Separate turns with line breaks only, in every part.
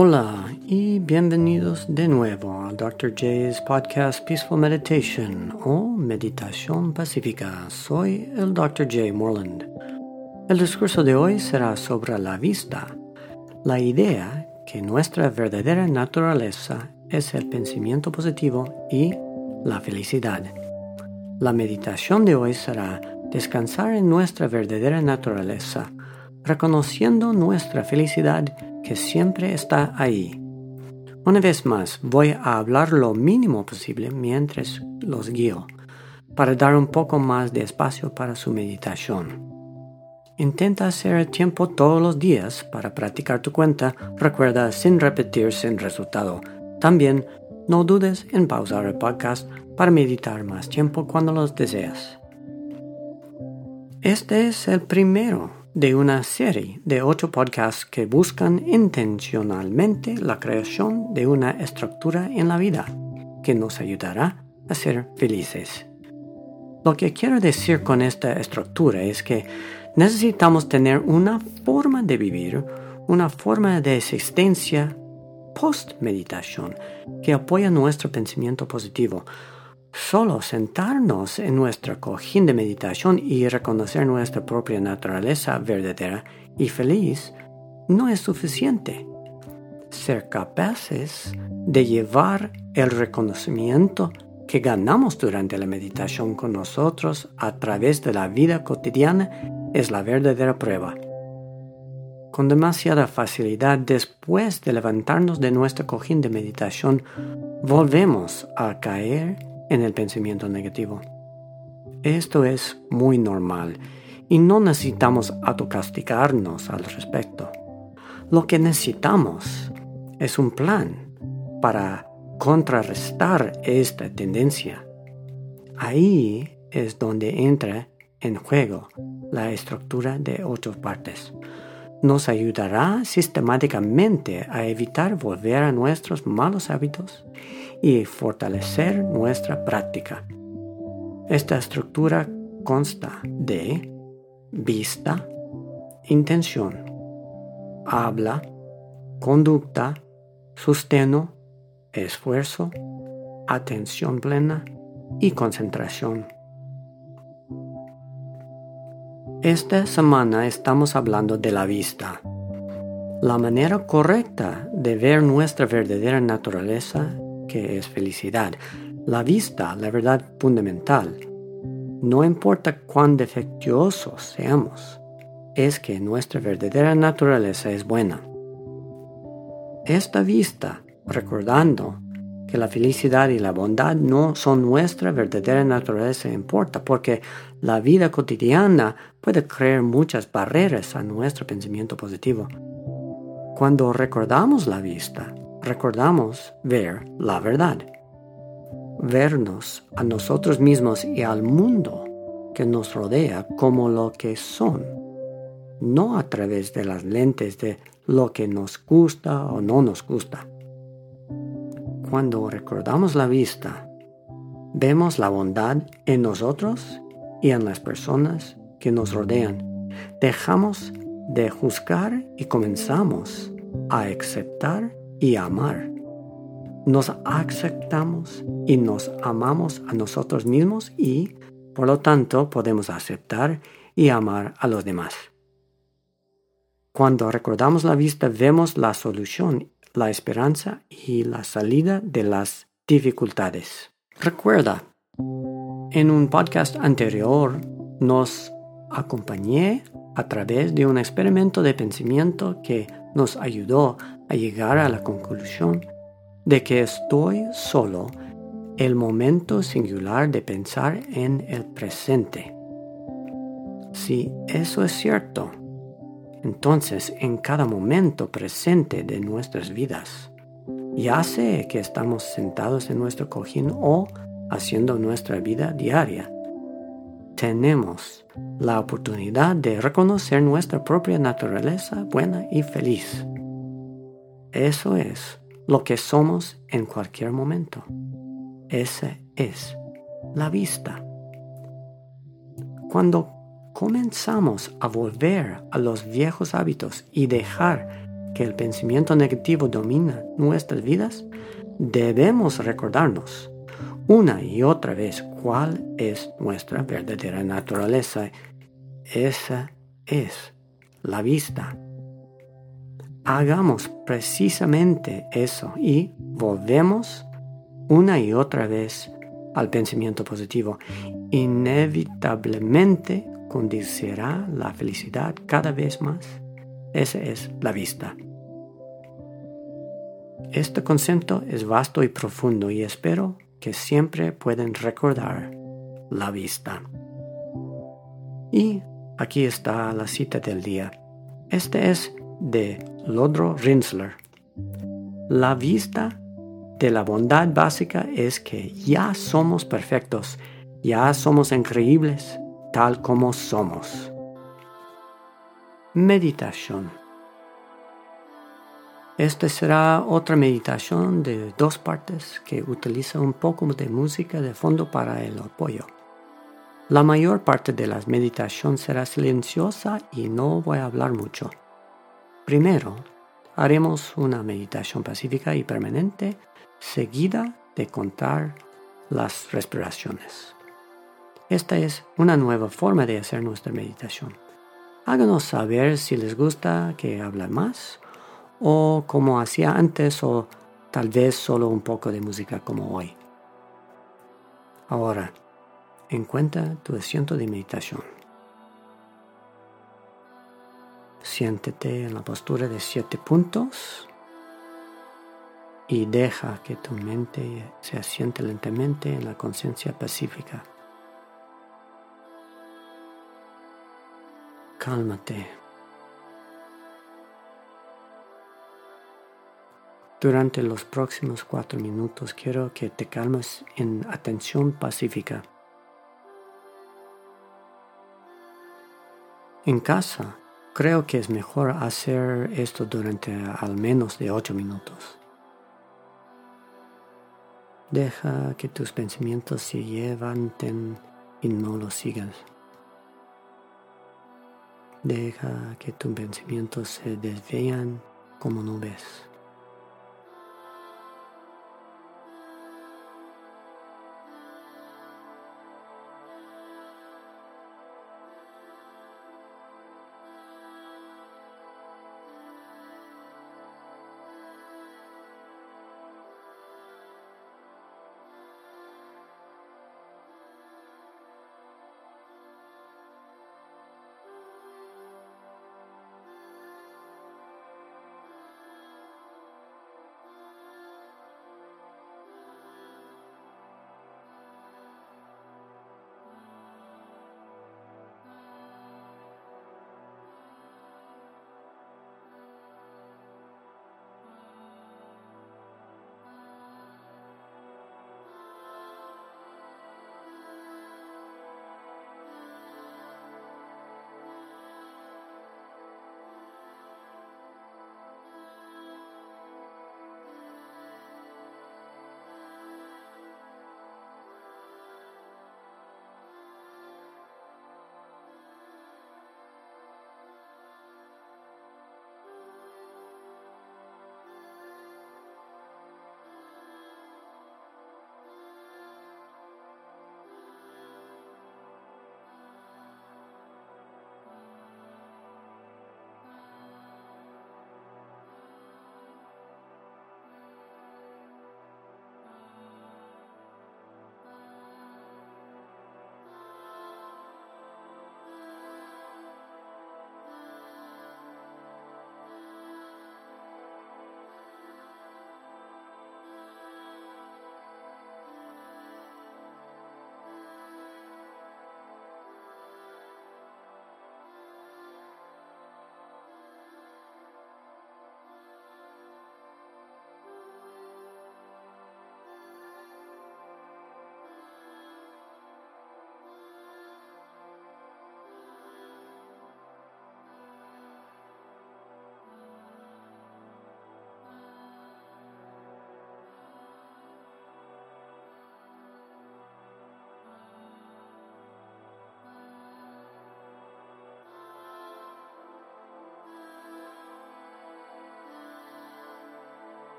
Hola y bienvenidos de nuevo al Dr. J's podcast Peaceful Meditation o Meditación Pacífica. Soy el Dr. J. Morland. El discurso de hoy será sobre la vista, la idea que nuestra verdadera naturaleza es el pensamiento positivo y la felicidad. La meditación de hoy será descansar en nuestra verdadera naturaleza, reconociendo nuestra felicidad que siempre está ahí. Una vez más, voy a hablar lo mínimo posible mientras los guío, para dar un poco más de espacio para su meditación. Intenta hacer tiempo todos los días para practicar tu cuenta. Recuerda sin repetir sin resultado. También no dudes en pausar el podcast para meditar más tiempo cuando los deseas. Este es el primero de una serie de ocho podcasts que buscan intencionalmente la creación de una estructura en la vida que nos ayudará a ser felices. Lo que quiero decir con esta estructura es que necesitamos tener una forma de vivir, una forma de existencia post-meditación que apoya nuestro pensamiento positivo, Solo sentarnos en nuestro cojín de meditación y reconocer nuestra propia naturaleza verdadera y feliz no es suficiente. Ser capaces de llevar el reconocimiento que ganamos durante la meditación con nosotros a través de la vida cotidiana es la verdadera prueba. Con demasiada facilidad después de levantarnos de nuestro cojín de meditación, volvemos a caer en el pensamiento negativo. Esto es muy normal y no necesitamos autocastigarnos al respecto. Lo que necesitamos es un plan para contrarrestar esta tendencia. Ahí es donde entra en juego la estructura de ocho partes. Nos ayudará sistemáticamente a evitar volver a nuestros malos hábitos y fortalecer nuestra práctica. Esta estructura consta de vista, intención, habla, conducta, susteno, esfuerzo, atención plena y concentración. Esta semana estamos hablando de la vista. La manera correcta de ver nuestra verdadera naturaleza que es felicidad. La vista, la verdad fundamental. No importa cuán defectuosos seamos, es que nuestra verdadera naturaleza es buena. Esta vista, recordando que la felicidad y la bondad no son nuestra verdadera naturaleza importa, porque la vida cotidiana puede crear muchas barreras a nuestro pensamiento positivo. Cuando recordamos la vista, recordamos ver la verdad. Vernos a nosotros mismos y al mundo que nos rodea como lo que son, no a través de las lentes de lo que nos gusta o no nos gusta. Cuando recordamos la vista, vemos la bondad en nosotros y en las personas que nos rodean. Dejamos de juzgar y comenzamos a aceptar y amar. Nos aceptamos y nos amamos a nosotros mismos y, por lo tanto, podemos aceptar y amar a los demás. Cuando recordamos la vista, vemos la solución, la esperanza y la salida de las dificultades. Recuerda, en un podcast anterior nos acompañé a través de un experimento de pensamiento que nos ayudó a llegar a la conclusión de que estoy solo el momento singular de pensar en el presente. Si eso es cierto, entonces en cada momento presente de nuestras vidas, ya sea que estamos sentados en nuestro cojín o haciendo nuestra vida diaria, tenemos la oportunidad de reconocer nuestra propia naturaleza buena y feliz. Eso es lo que somos en cualquier momento. Esa es la vista. Cuando comenzamos a volver a los viejos hábitos y dejar que el pensamiento negativo domina nuestras vidas, debemos recordarnos una y otra vez cuál es nuestra verdadera naturaleza. Esa es la vista. Hagamos precisamente eso y volvemos una y otra vez al pensamiento positivo. Inevitablemente conducirá la felicidad cada vez más. Esa es la vista. Este concepto es vasto y profundo y espero que siempre pueden recordar la vista. Y aquí está la cita del día. Este es de Lodro Rinsler. La vista de la bondad básica es que ya somos perfectos, ya somos increíbles tal como somos. Meditación. Esta será otra meditación de dos partes que utiliza un poco de música de fondo para el apoyo. La mayor parte de la meditación será silenciosa y no voy a hablar mucho. Primero, haremos una meditación pacífica y permanente seguida de contar las respiraciones. Esta es una nueva forma de hacer nuestra meditación. Háganos saber si les gusta que hable más o como hacía antes o tal vez solo un poco de música como hoy. Ahora, encuentra tu asiento de meditación. Siéntete en la postura de siete puntos y deja que tu mente se asiente lentamente en la conciencia pacífica. Cálmate. Durante los próximos cuatro minutos quiero que te calmes en atención pacífica. En casa, creo que es mejor hacer esto durante al menos de ocho minutos. Deja que tus pensamientos se levanten y no los sigas. Deja que tus pensamientos se desvean como nubes.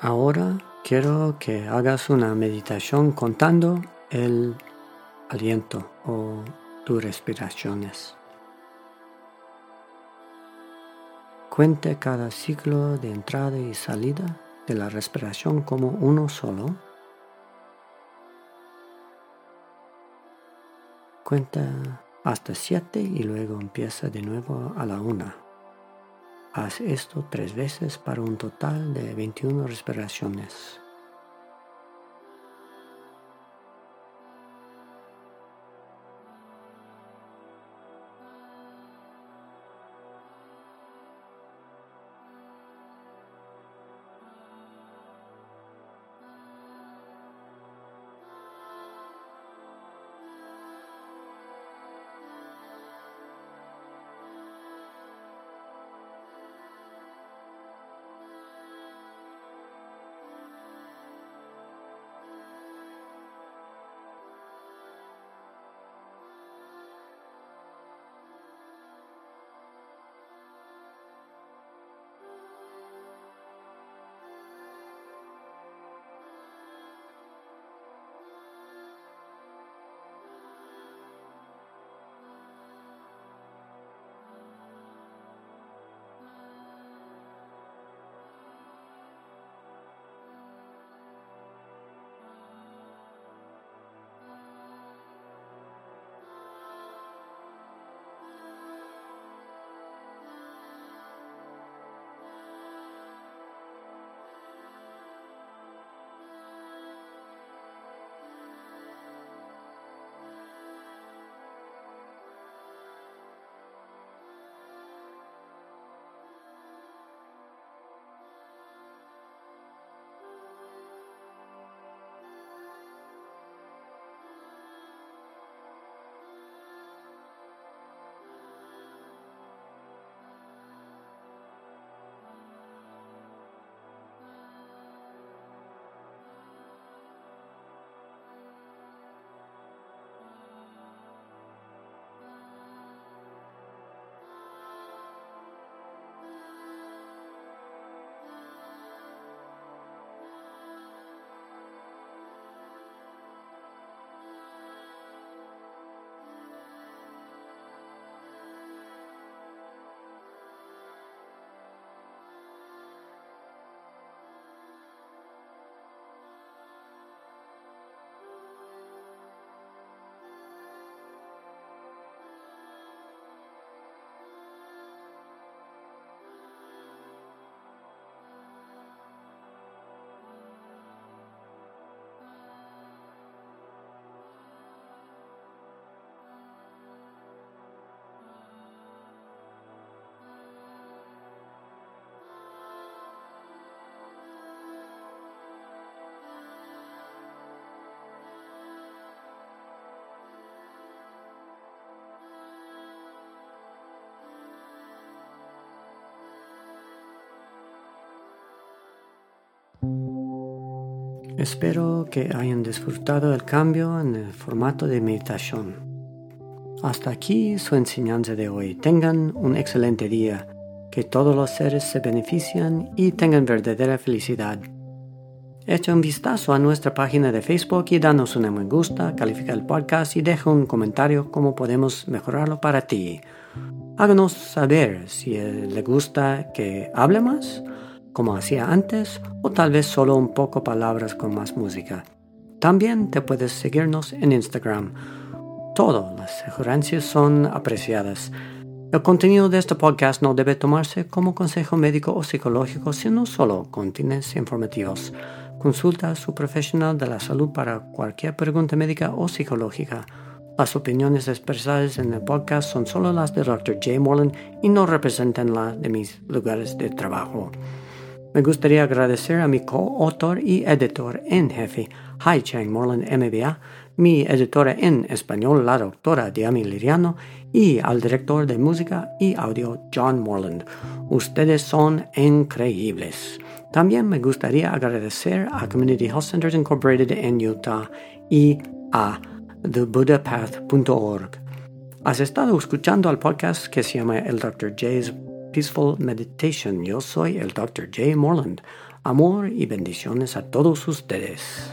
Ahora quiero que hagas una meditación contando el aliento o tus respiraciones. Cuente cada ciclo de entrada y salida de la respiración como uno solo. Cuenta hasta siete y luego empieza de nuevo a la una. Haz esto tres veces para un total de 21 respiraciones. Espero que hayan disfrutado el cambio en el formato de meditación. Hasta aquí su enseñanza de hoy. Tengan un excelente día, que todos los seres se benefician y tengan verdadera felicidad. Echa un vistazo a nuestra página de Facebook y danos una me gusta, califica el podcast y deja un comentario cómo podemos mejorarlo para ti. Háganos saber si le gusta que hable más como hacía antes, o tal vez solo un poco palabras con más música. También te puedes seguirnos en Instagram. Todas las sugerencias son apreciadas. El contenido de este podcast no debe tomarse como consejo médico o psicológico, sino solo continentes informativos. Consulta a su profesional de la salud para cualquier pregunta médica o psicológica. Las opiniones expresadas en el podcast son solo las de Dr. J. Morland y no representan las de mis lugares de trabajo. Me gustaría agradecer a mi coautor y editor en jefe, Hai Chang Morland MBA, mi editora en español, la doctora Diami Liriano, y al director de música y audio, John Morland. Ustedes son increíbles. También me gustaría agradecer a Community Health Centers Incorporated en Utah y a thebuddhapath.org. Has estado escuchando al podcast que se llama El Dr. J's Peaceful Meditation. Yo soy el Dr. Jay Morland. Amor y bendiciones a todos ustedes.